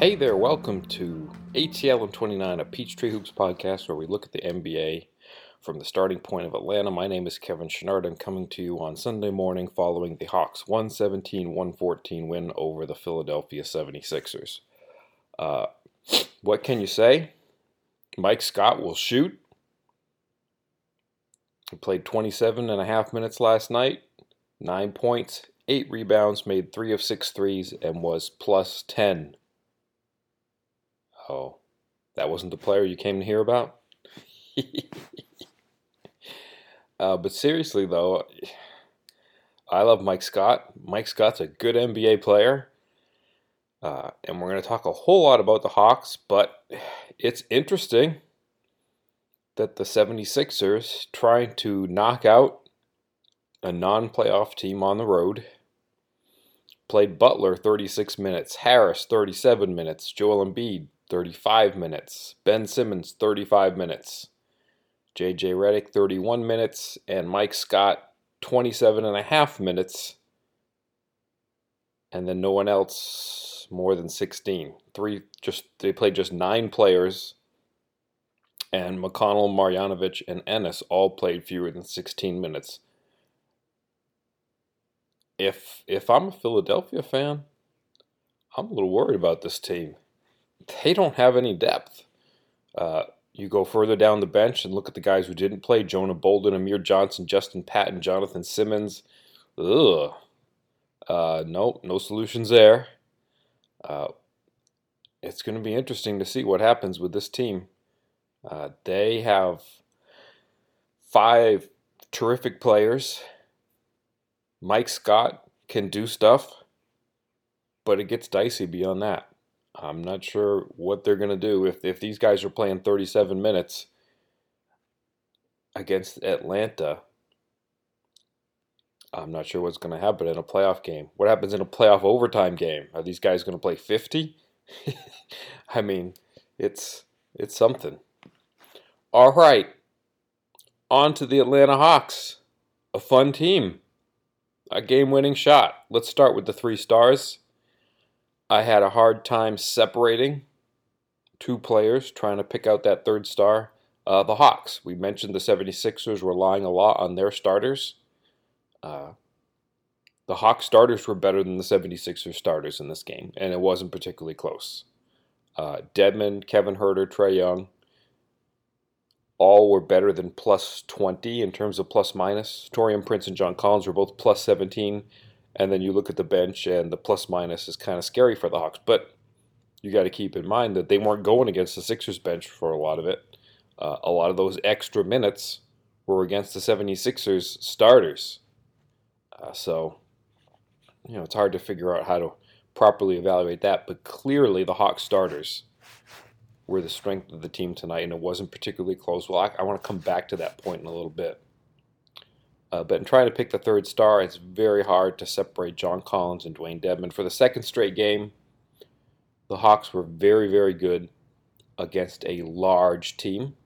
Hey there, welcome to ATL and 29, a Peachtree Hoops podcast where we look at the NBA from the starting point of Atlanta. My name is Kevin Chenard. I'm coming to you on Sunday morning following the Hawks 117 114 win over the Philadelphia 76ers. Uh, what can you say? Mike Scott will shoot. He played 27 and a half minutes last night, nine points, eight rebounds, made three of six threes, and was plus 10. Oh, that wasn't the player you came to hear about? uh, but seriously, though, I love Mike Scott. Mike Scott's a good NBA player. Uh, and we're going to talk a whole lot about the Hawks, but it's interesting that the 76ers trying to knock out a non-playoff team on the road played Butler 36 minutes, Harris 37 minutes, Joel Embiid 35 minutes, Ben Simmons 35 minutes, JJ Redick 31 minutes, and Mike Scott 27 and a half minutes. And then no one else more than 16. Three just they played just 9 players and McConnell, Marjanovic, and Ennis all played fewer than 16 minutes. If if I'm a Philadelphia fan, I'm a little worried about this team. They don't have any depth. Uh, you go further down the bench and look at the guys who didn't play: Jonah Bolden, Amir Johnson, Justin Patton, Jonathan Simmons. Ugh. Uh, nope, no solutions there. Uh, it's going to be interesting to see what happens with this team. Uh, they have five terrific players. Mike Scott can do stuff, but it gets dicey beyond that. I'm not sure what they're going to do if if these guys are playing 37 minutes against Atlanta. I'm not sure what's going to happen in a playoff game. What happens in a playoff overtime game? Are these guys going to play 50? I mean, it's it's something. All right. On to the Atlanta Hawks. A fun team. A game winning shot. Let's start with the three stars. I had a hard time separating two players, trying to pick out that third star. Uh, the Hawks. We mentioned the 76ers were relying a lot on their starters. Uh, the Hawks starters were better than the 76ers starters in this game, and it wasn't particularly close. Uh, Dedmon, Kevin Huerter, Trae Young, all were better than plus 20 in terms of plus minus. Taurean Prince and John Collins were both plus 17. And then you look at the bench, and the plus minus is kind of scary for the Hawks. But you got to keep in mind that they weren't going against the Sixers bench for a lot of it. Uh, a lot of those extra minutes were against the 76ers starters. Uh, so, you know, it's hard to figure out how to properly evaluate that. But clearly, the Hawks starters were the strength of the team tonight, and it wasn't particularly close. Well, I, I want to come back to that point in a little bit. Uh, but in trying to pick the third star, it's very hard to separate John Collins and Dewayne Dedmon. For the second straight game, the Hawks were very, very good against a large team.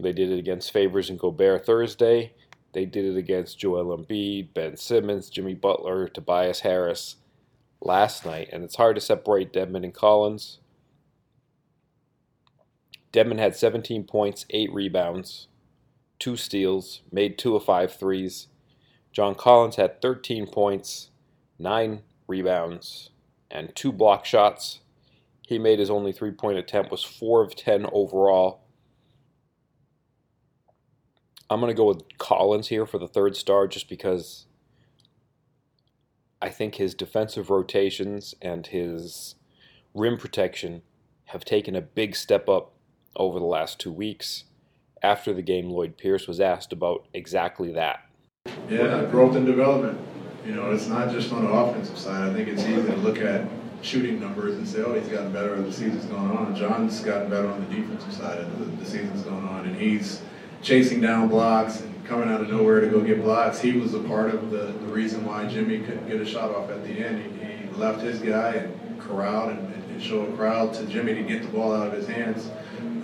They did it against Favors and Gobert Thursday. They did it against Joel Embiid, Ben Simmons, Jimmy Butler, Tobias Harris last night. And it's hard to separate Dedmon and Collins. Dedmon had 17 points, 8 rebounds, 2 steals, made 2 of five threes. John Collins had 13 points, 9 rebounds, and 2 block shots. He made his only three point attempt, was 4 of 10 overall. I'm going to go with Collins here for the third star just because I think his defensive rotations and his rim protection have taken a big step up over the last two weeks. After the game, Lloyd Pierce was asked about exactly that. Yeah, growth and development. You know, it's not just on the offensive side. I think it's easy to look at shooting numbers and say, oh, he's gotten better as the season's going on. John's gotten better on the defensive side as the, the season's going on, and he's chasing down blocks and coming out of nowhere to go get blocks. He was a part of the, the reason why Jimmy couldn't get a shot off at the end. He, he left his guy and corralled and, and showed a crowd to Jimmy to get the ball out of his hands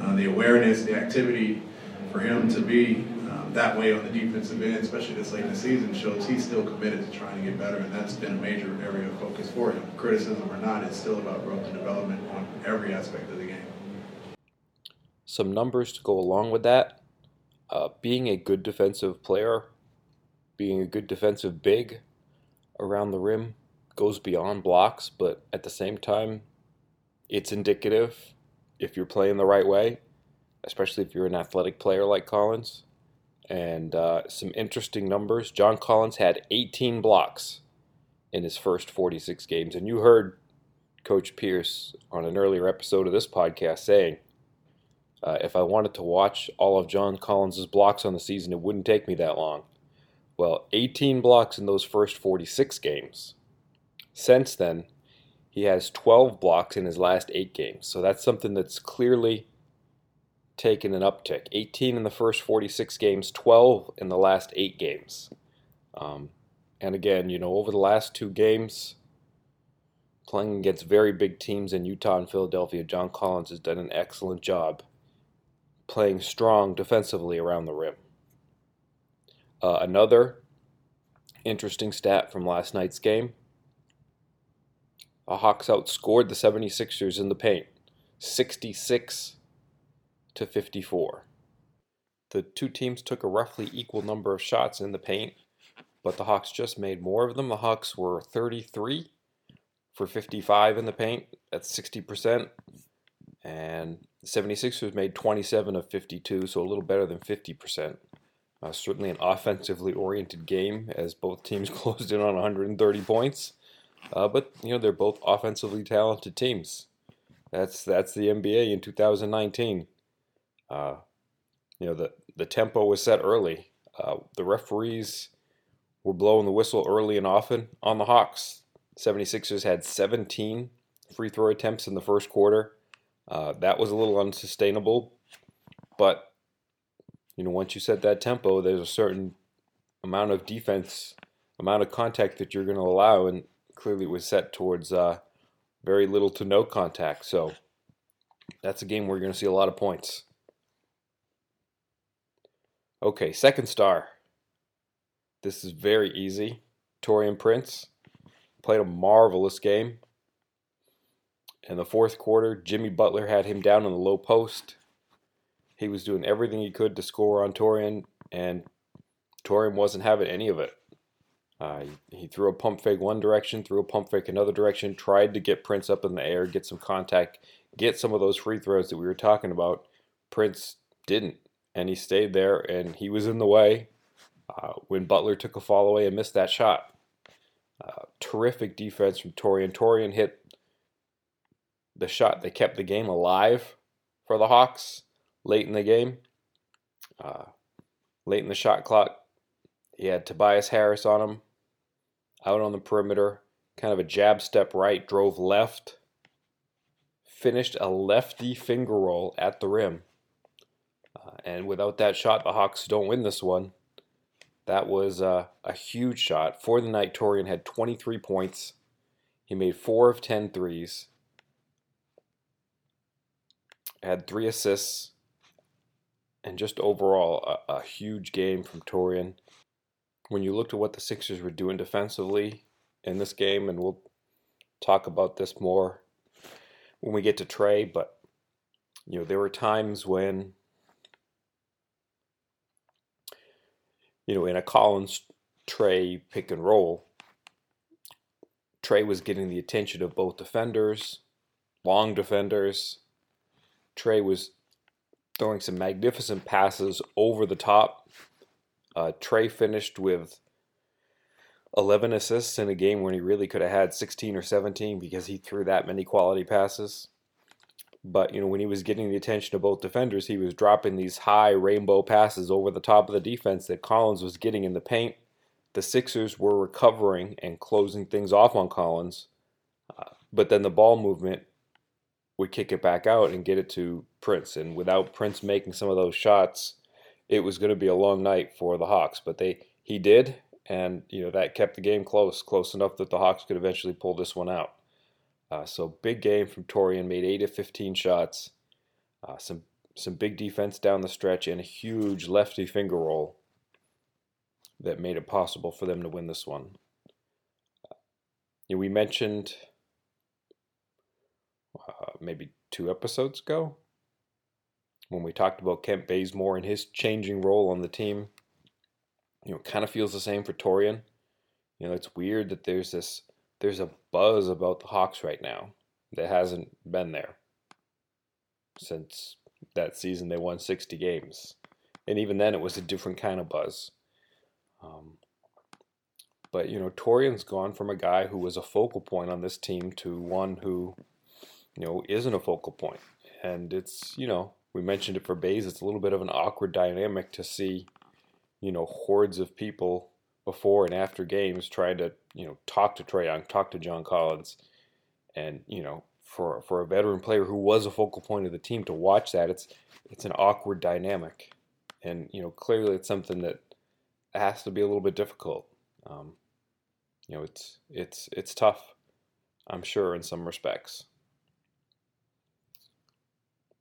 uh, the awareness, the activity for him to be um, that way on the defensive end, especially this late in the season, shows he's still committed to trying to get better, and that's been a major area of focus for him. Criticism or not, it's still about growth and development on every aspect of the game. Some numbers to go along with that. Uh, being a good defensive player, being a good defensive big around the rim goes beyond blocks, but at the same time, it's indicative if you're playing the right way, especially if you're an athletic player like Collins. And uh, some interesting numbers John Collins had 18 blocks in his first 46 games. And you heard Coach Pierce on an earlier episode of this podcast saying, uh, if I wanted to watch all of John Collins' blocks on the season, it wouldn't take me that long. Well, 18 blocks in those first 46 games. Since then, he has 12 blocks in his last eight games. So that's something that's clearly taken an uptick. 18 in the first 46 games, 12 in the last eight games. Um, and again, you know, over the last two games, playing against very big teams in Utah and Philadelphia, John Collins has done an excellent job playing strong defensively around the rim. Uh, another interesting stat from last night's game the Hawks outscored the 76ers in the paint 66 to 54. The two teams took a roughly equal number of shots in the paint, but the Hawks just made more of them. The Hawks were 33 for 55 in the paint, that's 60%. And 76ers made 27 of 52, so a little better than 50%. Uh, certainly an offensively oriented game as both teams closed in on 130 points. Uh, but you know they're both offensively talented teams. That's that's the NBA in 2019. Uh, you know the the tempo was set early. Uh, the referees were blowing the whistle early and often on the Hawks. 76ers had 17 free throw attempts in the first quarter. Uh, that was a little unsustainable, but you know once you set that tempo, there's a certain amount of defense, amount of contact that you're going to allow, and clearly it was set towards uh, very little to no contact. So that's a game where you're going to see a lot of points. Okay, second star. This is very easy. Taurean Prince played a marvelous game. In the fourth quarter, Jimmy Butler had him down in the low post. He was doing everything he could to score on Taurean, and Taurean wasn't having any of it. Uh, he, threw a pump fake one direction, threw a pump fake another direction, tried to get Prince up in the air, get some contact, get some of those free throws that we were talking about. Prince didn't, and he stayed there, and he was in the way uh, when Butler took a fall away and missed that shot. Uh, terrific defense from Taurean. Taurean hit the shot that kept the game alive for the Hawks late in the game. Uh, late in the shot clock, he had Tobias Harris on him out on the perimeter, kind of a jab step right, drove left, finished a lefty finger roll at the rim. Uh, and without that shot, the Hawks don't win this one. That was uh, a huge shot. For the night, Taurean had 23 points. He made 4 of 10 threes. Had 3 assists. And just overall, a, a huge game from Taurean. when you looked at what the Sixers were doing defensively in this game, and we'll talk about this more when we get to Trae, but you know, there were times when you know, in a Collins Trae pick and roll, Trae was getting the attention of both defenders, long defenders. Trae was throwing some magnificent passes over the top uh, Trae finished with 11 assists in a game when he really could have had 16 or 17 because he threw that many quality passes. But, you know, when he was getting the attention of both defenders, he was dropping these high rainbow passes over the top of the defense that Collins was getting in the paint. The Sixers were recovering and closing things off on Collins. Uh, but then the ball movement would kick it back out and get it to Prince. And without Prince making some of those shots, it was going to be a long night for the Hawks, but they he did, and you know that kept the game close, close enough that the Hawks could eventually pull this one out. Uh, so big game from Taurean, made eight of 15 shots, uh, some some big defense down the stretch, and a huge lefty finger roll that made it possible for them to win this one. Know, we mentioned uh, maybe two episodes ago when we talked about Kent Bazemore and his changing role on the team. You know, kind of feels the same for Torian. You know, it's weird that there's this there's a buzz about the Hawks right now that hasn't been there since that season they won 60 games. And even then it was a different kind of buzz. Um, but you know, Taurean's gone from a guy who was a focal point on this team to one who, you know, isn't a focal point. And it's, you know, we mentioned it for Baze, it's a little bit of an awkward dynamic to see, you know, hordes of people before and after games trying to, you know, talk to Trae Young, talk to John Collins. And, you know, for for a veteran player who was a focal point of the team to watch that, it's it's an awkward dynamic. And, you know, clearly it's something that has to be a little bit difficult. Um, you know, it's it's it's tough, I'm sure, in some respects.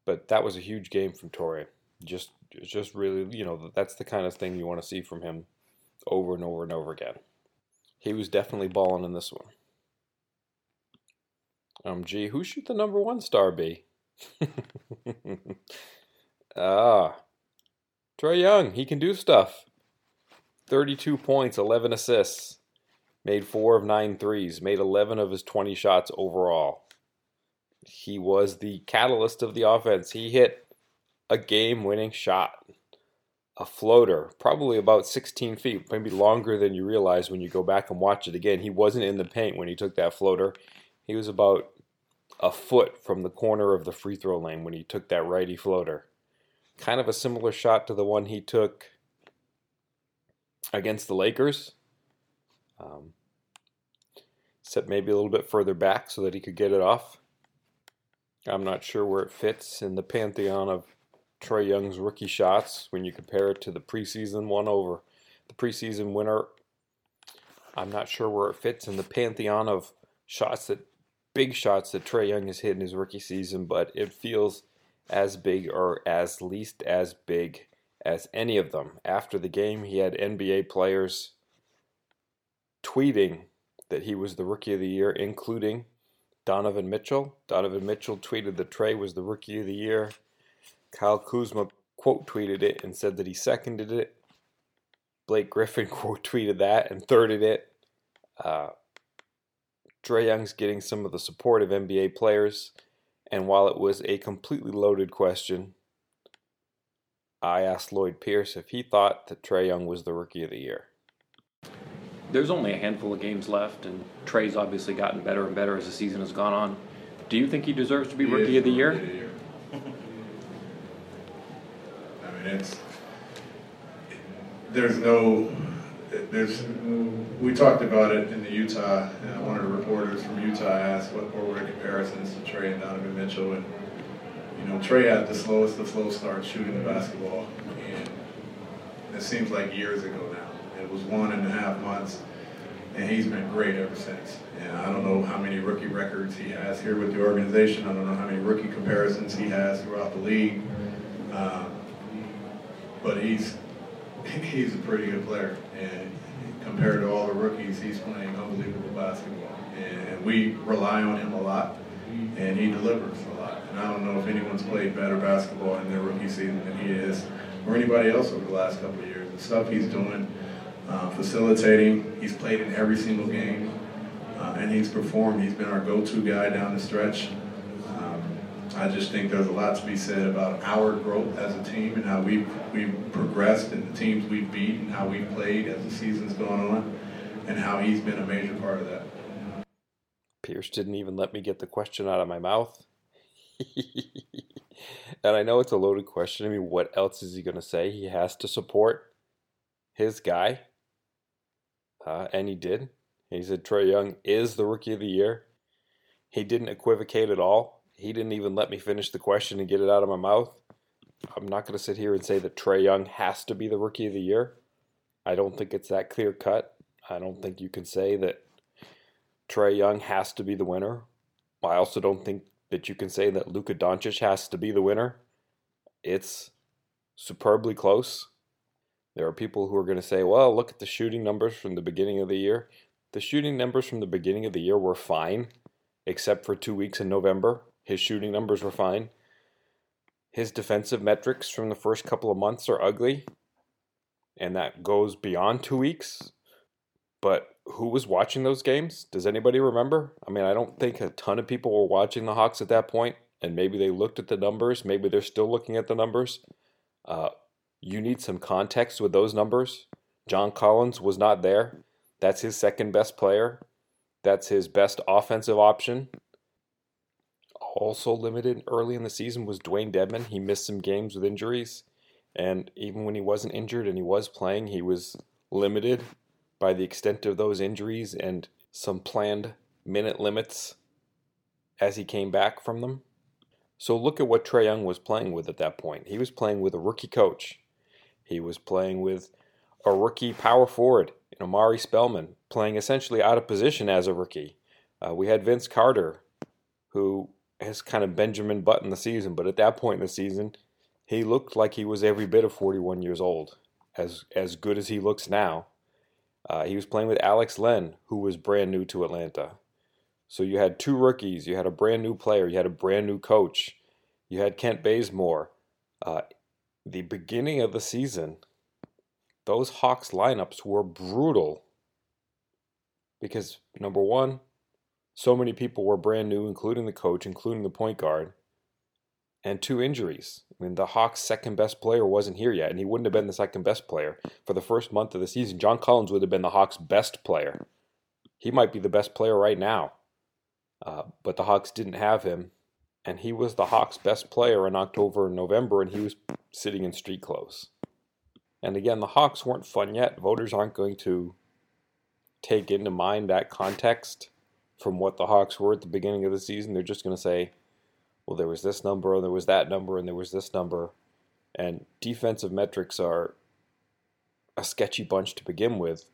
But that was a huge game from Torrey. Just just really, you know, that's the kind of thing you want to see from him over and over and over again. He was definitely balling in this one. Um, gee, who should the number one star be? ah, Trae Young. He can do stuff. 32 points, 11 assists, made four of nine threes, made 11 of his 20 shots overall. He was the catalyst of the offense. He hit a game winning shot, a floater, probably about 16 feet, maybe longer than you realize when you go back and watch it again. He wasn't in the paint when he took that floater. He was about a foot from the corner of the free throw lane when he took that righty floater. Kind of a similar shot to the one he took against the Lakers. Um, set maybe a little bit further back so that he could get it off. I'm not sure where it fits in the pantheon of Trae Young's rookie shots when you compare it to the preseason one over the preseason winner. I'm not sure where it fits in the pantheon of shots that big shots that Trae Young has hit in his rookie season, but it feels as big or as least as big as any of them. After the game, he had NBA players tweeting that he was the rookie of the year, including Donovan Mitchell. Donovan Mitchell tweeted that Trae was the rookie of the year. Kyle Kuzma quote tweeted it and said that he seconded it. Blake Griffin quote tweeted that and thirded it. Uh, Trae Young's getting some of the support of NBA players, and while it was a completely loaded question, I asked Lloyd Pierce if he thought that Trae Young was the rookie of the year. There's only a handful of games left, and Trae's obviously gotten better and better as the season has gone on. Do you think he deserves to be He rookie of the year? Rookie of the year. I mean, it's there's no there's we talked about it in the Utah. Uh, one of the reporters from Utah asked what, were the comparisons to Trae and Donovan Mitchell, and you know Trae had the slowest of slow start shooting the basketball, and it seems like years ago now. It was one and a half months, and he's been great ever since. And I don't know how many rookie records he has here with the organization. I don't know how many rookie comparisons he has throughout the league. Um, but he's he's a pretty good player, and compared to all the rookies, he's playing unbelievable basketball. And we rely on him a lot, and he delivers a lot. And I don't know if anyone's played better basketball in their rookie season than he is, or anybody else over the last couple of years. The stuff he's doing, uh, facilitating, he's played in every single game, uh, and he's performed. He's been our go-to guy down the stretch. I just think there's a lot to be said about our growth as a team and how we've, we've progressed and the teams we've beat and how we've played as the season's gone on and how he's been a major part of that. Pierce didn't even let me get the question out of my mouth. and I know it's a loaded question. I mean, what else is he going to say? He has to support his guy. Uh, and he did. He said Trae Young is the rookie of the year. He didn't equivocate at all. He didn't even let me finish the question and get it out of my mouth. I'm not going to sit here and say that Trae Young has to be the rookie of the year. I don't think it's that clear cut. I don't think you can say that Trae Young has to be the winner. I also don't think that you can say that Luka Doncic has to be the winner. it's superbly close. There are people who are going to say, well, look at the shooting numbers from the beginning of the year. The shooting numbers from the beginning of the year were fine, except for two weeks in November. His shooting numbers were fine. His defensive metrics from the first couple of months are ugly, and that goes beyond two weeks. But who was watching those games? Does anybody remember? I mean, I don't think a ton of people were watching the Hawks at that point, and maybe they looked at the numbers. Maybe they're still looking at the numbers. Uh, you need some context with those numbers. John Collins was not there. That's his second best player. That's his best offensive option. Also limited early in the season was Dewayne Dedmon. He missed some games with injuries. And even when he wasn't injured and he was playing, he was limited by the extent of those injuries and some planned minute limits as he came back from them. So look at what Trae Young was playing with at that point. He was playing with a rookie coach. He was playing with a rookie power forward, in Omari Spellman, playing essentially out of position as a rookie. Uh, we had Vince Carter, who has kind of Benjamin Button the season, but at that point in the season, he looked like he was every bit of 41 years old, as as good as he looks now. Uh, he was playing with Alex Len, who was brand new to Atlanta. So you had two rookies, you had a brand new player, you had a brand new coach, you had Kent Bazemore. Uh, the beginning of the season, those Hawks lineups were brutal because number one, so many people were brand new, including the coach, including the point guard, and two injuries. I mean, the Hawks' second best player wasn't here yet, and he wouldn't have been the second best player for the first month of the season. John Collins would have been the Hawks' best player. He might be the best player right now. Uh, but the Hawks didn't have him, and he was the Hawks' best player in October and November, and he was sitting in street clothes. And again, the Hawks weren't fun yet. Voters aren't going to take into mind that context from what the Hawks were at the beginning of the season. They're just going to say, well, there was this number, and there was that number, and there was this number. And defensive metrics are a sketchy bunch to begin with,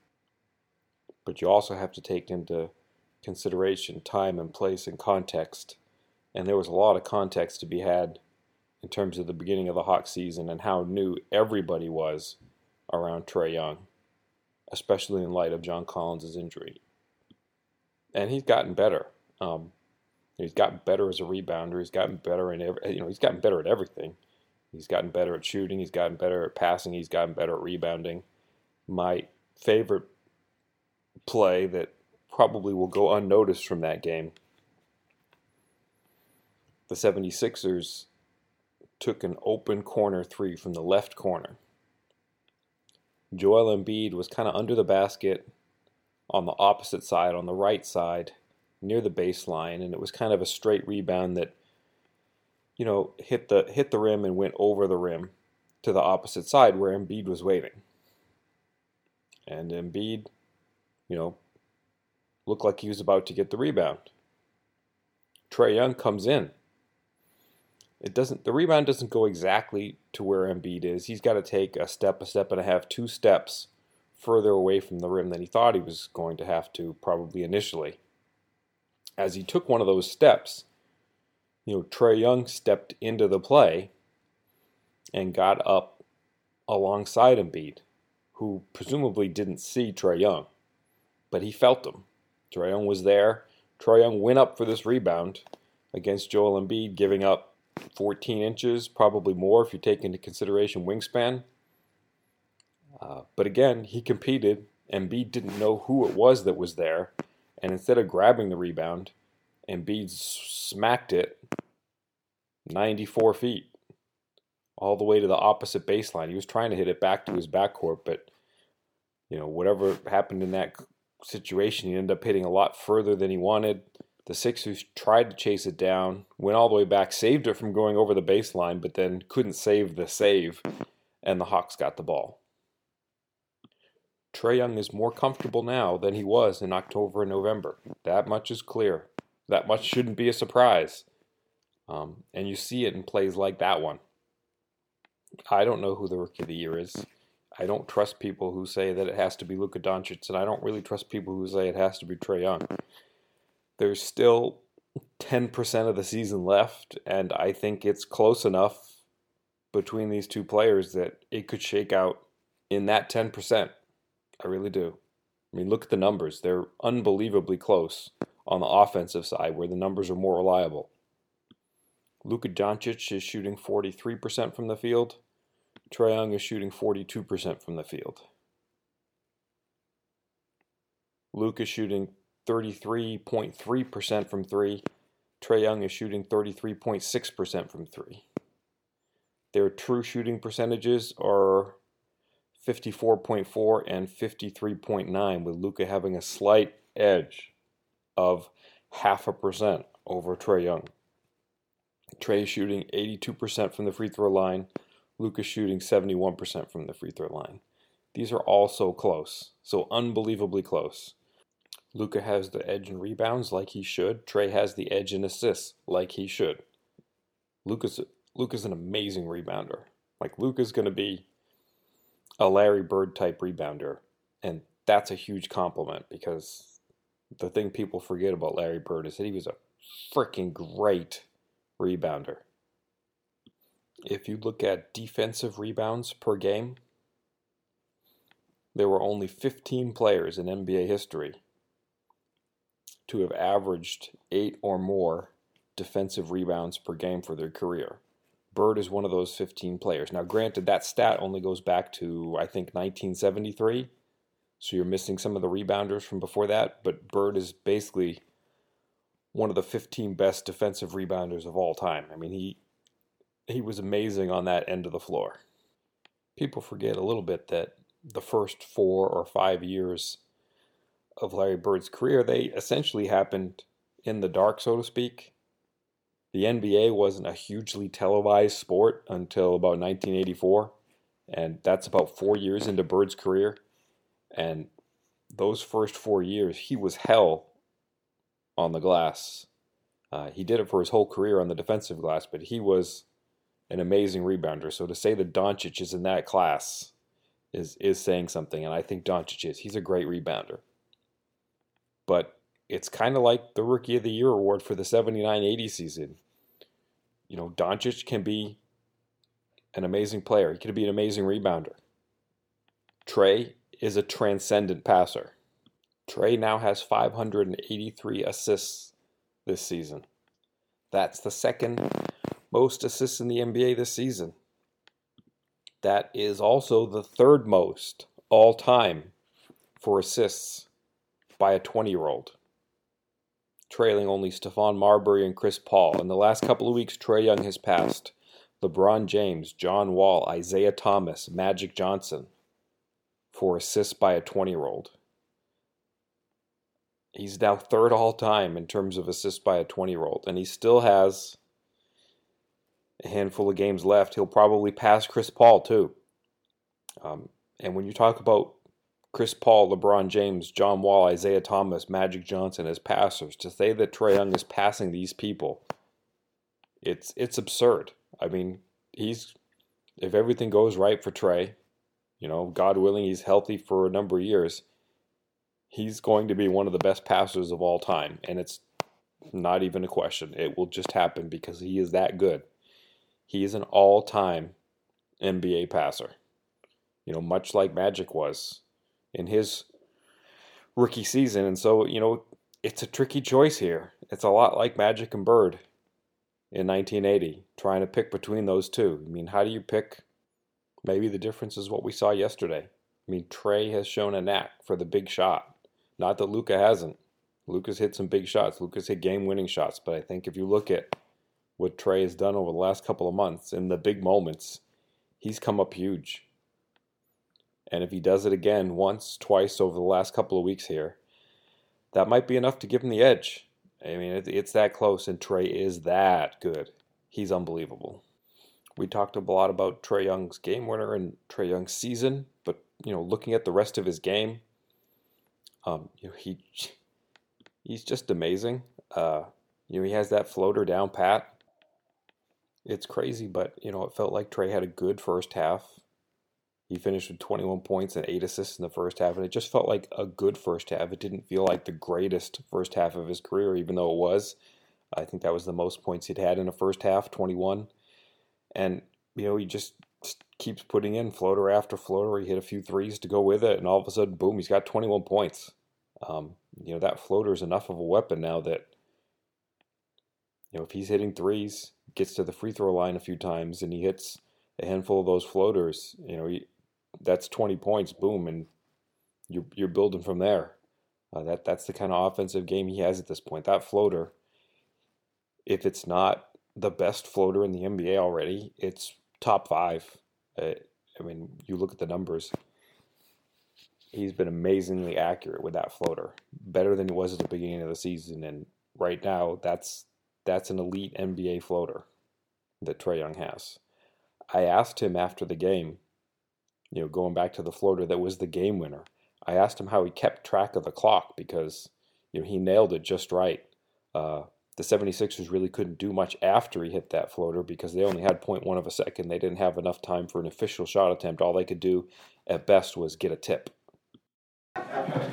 but you also have to take into consideration, time and place and context. And there was a lot of context to be had in terms of the beginning of the Hawks season and how new everybody was around Trae Young, especially in light of John Collins' injury. And he's gotten better. Um, he's gotten better as a rebounder. He's gotten better in every, you know he's gotten better at everything. He's gotten better at shooting. He's gotten better at passing. He's gotten better at rebounding. My favorite play that probably will go unnoticed from that game. The 76ers took an open corner three from the left corner. Joel Embiid was kind of under the basket on the opposite side, on the right side, near the baseline, and it was kind of a straight rebound that, you know, hit the hit the rim and went over the rim to the opposite side where Embiid was waiting. And Embiid, you know, looked like he was about to get the rebound. Trae Young comes in. It doesn't the rebound doesn't go exactly to where Embiid is. He's got to take a step, a step and a half, two steps further away from the rim than he thought he was going to have to probably initially. As he took one of those steps, you know, Trae Young stepped into the play and got up alongside Embiid, who presumably didn't see Trae Young, but he felt him. Trae Young was there. Trae Young went up for this rebound against Joel Embiid, giving up 14 inches, probably more if you take into consideration wingspan. Uh, but again, he competed. Embiid didn't know who it was that was there, and instead of grabbing the rebound, Embiid smacked it 94 feet all the way to the opposite baseline. He was trying to hit it back to his backcourt, but you know whatever happened in that situation. He ended up hitting a lot further than he wanted. The Sixers tried to chase it down, went all the way back, saved it from going over the baseline, but then couldn't save the save, and the Hawks got the ball. Trae Young is more comfortable now than he was in October and November. That much is clear. That much shouldn't be a surprise. Um, and you see it in plays like that one. I don't know who the rookie of the year is. I don't trust people who say that it has to be Luka Doncic, and I don't really trust people who say it has to be Trae Young. There's still 10% of the season left, and I think it's close enough between these two players that it could shake out in that 10%. I really do. I mean, look at the numbers. They're unbelievably close on the offensive side where the numbers are more reliable. Luka Doncic is shooting 43% from the field. Trae Young is shooting 42% from the field. Luka is shooting 33.3% from three. Trae Young is shooting 33.6% from three. Their true shooting percentages are 54.4 and 53.9, with Luka having a slight edge of half a percent over Trae Young. Trae shooting 82% from the free throw line, Luka shooting 71% from the free throw line. These are all so close, so unbelievably close. Luka has the edge in rebounds like he should. Trae has the edge in assists like he should. Luka's Luka's an amazing rebounder. Like Luka's going to be a Larry Bird type rebounder, and that's a huge compliment because the thing people forget about Larry Bird is that he was a freaking great rebounder. If you look at defensive rebounds per game, there were only 15 players in NBA history to have averaged eight or more defensive rebounds per game for their career. Bird is one of those 15 players. Now, granted, that stat only goes back to, I think, 1973. So you're missing some of the rebounders from before that. But Bird is basically one of the 15 best defensive rebounders of all time. I mean, he he was amazing on that end of the floor. People forget a little bit that the first four or five years of Larry Bird's career, they essentially happened in the dark, so to speak. The NBA wasn't a hugely televised sport until about 1984, and that's about four years into Bird's career. And those first four years, he was hell on the glass. Uh, he did it for his whole career on the defensive glass, but he was an amazing rebounder. So to say that Doncic is in that class is is saying something, and I think Doncic is. He's a great rebounder but it's kind of like the Rookie of the Year award for the 79 80 season. You know, Doncic can be an amazing player, he can be an amazing rebounder. Trae is a transcendent passer. Trae now has 583 assists this season. That's the second most assists in the NBA this season. That is also the third most all time for assists by a 20 year old, trailing only Stephon Marbury and Chris Paul. In the last couple of weeks, Trae Young has passed LeBron James, John Wall, Isiah Thomas, Magic Johnson for assists by a 20 year old. He's now third all time in terms of assists by a 20 year old, and he still has a handful of games left. He'll probably pass Chris Paul, too. Um, and when you talk about Chris Paul, LeBron James, John Wall, Isiah Thomas, Magic Johnson as passers. To say that Trae Young is passing these people, it's it's absurd. I mean, he's if everything goes right for Trae, you know, God willing, he's healthy for a number of years. He's going to be one of the best passers of all time, and it's not even a question. It will just happen because he is that good. He is an all-time NBA passer. You know, much like Magic was in his rookie season. And so, you know, it's a tricky choice here. It's a lot like Magic and Bird in 1980, trying to pick between those two. I mean, how do you pick? Maybe the difference is what we saw yesterday. I mean, Trae has shown a knack for the big shot. Not that Luka hasn't. Luka's hit some big shots. Luka's hit game winning shots. But I think if you look at what Trae has done over the last couple of months in the big moments, he's come up huge. And if he does it again once, twice over the last couple of weeks here, that might be enough to give him the edge. I mean, it's that close, and Trae is that good. He's unbelievable. We talked a lot about Trae Young's game winner and Trae Young's season, but you know, looking at the rest of his game, um, you know, he he's just amazing. Uh, you know, he has that floater down pat. It's crazy, but you know, it felt like Trae had a good first half. He finished with 21 points and 8 assists in the first half, and it just felt like a good first half. It didn't feel like the greatest first half of his career, even though it was. I think that was the most points he'd had in a first half, 21. And you know, he just keeps putting in floater after floater. He hit a few threes to go with it, and all of a sudden, boom, he's got 21 points. Um, you know, that floater is enough of a weapon now that, you know, if he's hitting threes, gets to the free throw line a few times, and he hits a handful of those floaters, you know, he, that's 20 points, boom, and you're, you're building from there. Uh, that That's the kind of offensive game he has at this point. That floater, if it's not the best floater in the NBA already, it's top five. Uh, I mean, you look at the numbers. He's been amazingly accurate with that floater, better than he was at the beginning of the season. And right now, that's that's an elite NBA floater that Trae Young has. I asked him after the game, you know, going back to the floater that was the game winner. I asked him how he kept track of the clock because you know he nailed it just right. Uh, the 76ers really couldn't do much after he hit that floater because they only had 0.1 of a second. They didn't have enough time for an official shot attempt. All they could do at best was get a tip.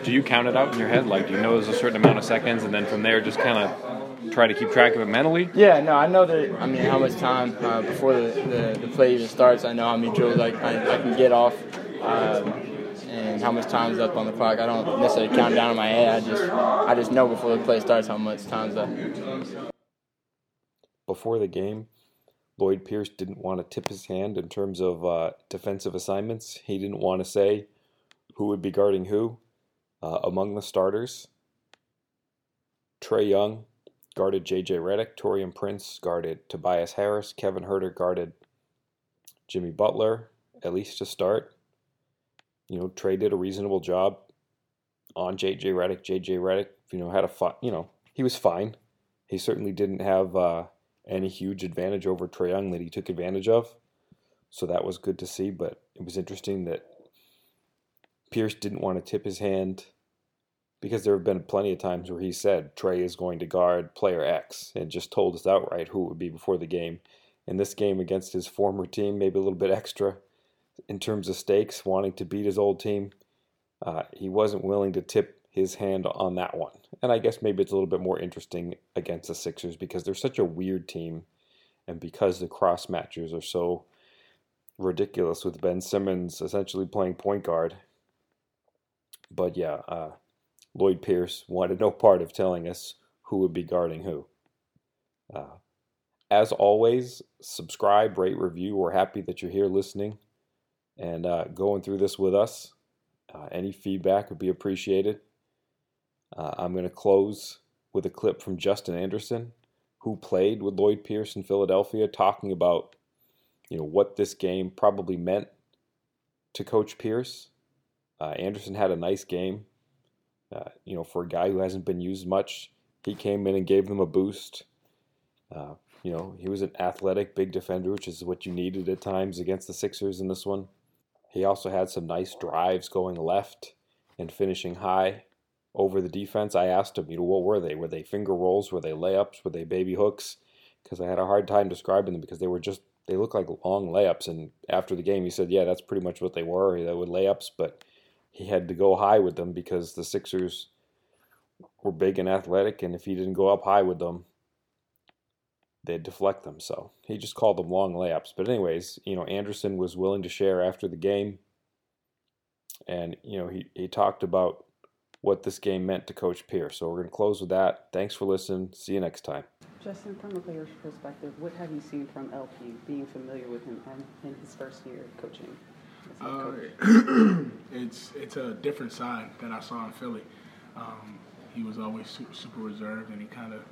Do you count it out in your head? Like, do you know there's a certain amount of seconds, and then from there just kind of try to keep track of it mentally? Yeah, no, I know that. I mean, how much time uh, before the, the, the, play even starts, I know how many drills I, I, I can get off. Um, and how much time's up on the clock. I don't necessarily count down in my head. I just I just know before the play starts how much time's up. Before the game, Lloyd Pierce didn't want to tip his hand in terms of uh, defensive assignments. He didn't want to say who would be guarding who uh, among the starters. Trae Young guarded J.J. Redick. Taurean Prince guarded Tobias Harris. Kevin Huerter guarded Jimmy Butler, at least to start you know, Trae did a reasonable job on JJ Redick. JJ Redick, you know, had a fun, you know, he was fine. He certainly didn't have uh, any huge advantage over Trae Young that he took advantage of. So that was good to see. But it was interesting that Pierce didn't want to tip his hand because there have been plenty of times where he said Trae is going to guard player X and just told us outright who it would be before the game. In this game against his former team, maybe a little bit extra in terms of stakes, wanting to beat his old team. Uh, he wasn't willing to tip his hand on that one. And I guess maybe it's a little bit more interesting against the Sixers because they're such a weird team and because the cross matchers are so ridiculous with Ben Simmons essentially playing point guard. But yeah, uh, Lloyd Pierce wanted no part of telling us who would be guarding who. Uh, as always, subscribe, rate, review. We're happy that you're here listening and uh, going through this with us. Uh, any feedback would be appreciated. Uh, I'm going to close with a clip from Justin Anderson, who played with Lloyd Pierce in Philadelphia, talking about you know what this game probably meant to Coach Pierce. Uh, Anderson had a nice game. Uh, you know, for a guy who hasn't been used much, he came in and gave them a boost. Uh, you know, he was an athletic, big defender, which is what you needed at times against the Sixers in this one. He also had some nice drives going left and finishing high over the defense. I asked him, you know, what were they? Were they finger rolls? Were they layups? Were they baby hooks? Because I had a hard time describing them because they were just they look like long layups. And after the game, he said, yeah, that's pretty much what they were. They were layups, but he had to go high with them because the Sixers were big and athletic, and if he didn't go up high with them, they'd deflect them. So he just called them long layups. But anyways, you know, Anderson was willing to share after the game. And, you know, he, he talked about what this game meant to Coach Pierce. So we're going to close with that. Thanks for listening. See you next time. Justin, from a player's perspective, what have you seen from LP, being familiar with him and in his first year coaching? It's it's a different side that I saw in Philly. Um, he was always super, super reserved, and he kind of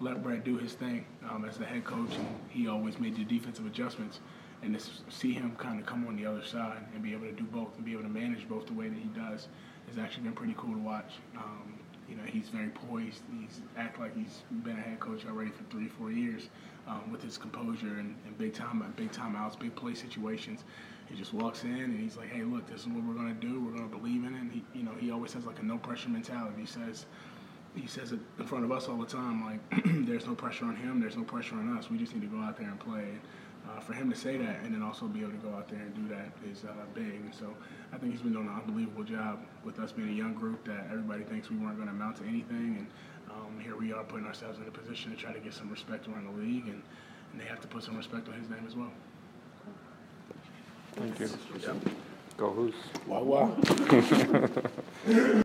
let Brett do his thing um, as the head coach, and he always made the defensive adjustments. And to see him kind of come on the other side and be able to do both and be able to manage both the way that he does has actually been pretty cool to watch. Um, you know, he's very poised. He's act like he's been a head coach already for three, four years um, with his composure and, and big time, big timeouts, big play situations. He just walks in and he's like, "Hey, look, this is what we're gonna do. We're gonna believe in it." And he, you know, he always has like a no pressure mentality. He says, he says it in front of us all the time. Like, there's no pressure on him. There's no pressure on us. We just need to go out there and play. Uh, for him to say that and then also be able to go out there and do that is uh, big. And so I think he's been doing an unbelievable job with us being a young group that everybody thinks we weren't going to amount to anything. And um, here we are putting ourselves in a position to try to get some respect around the league, and, and they have to put some respect on his name as well. Thank you. Go Who's. Wow, wow.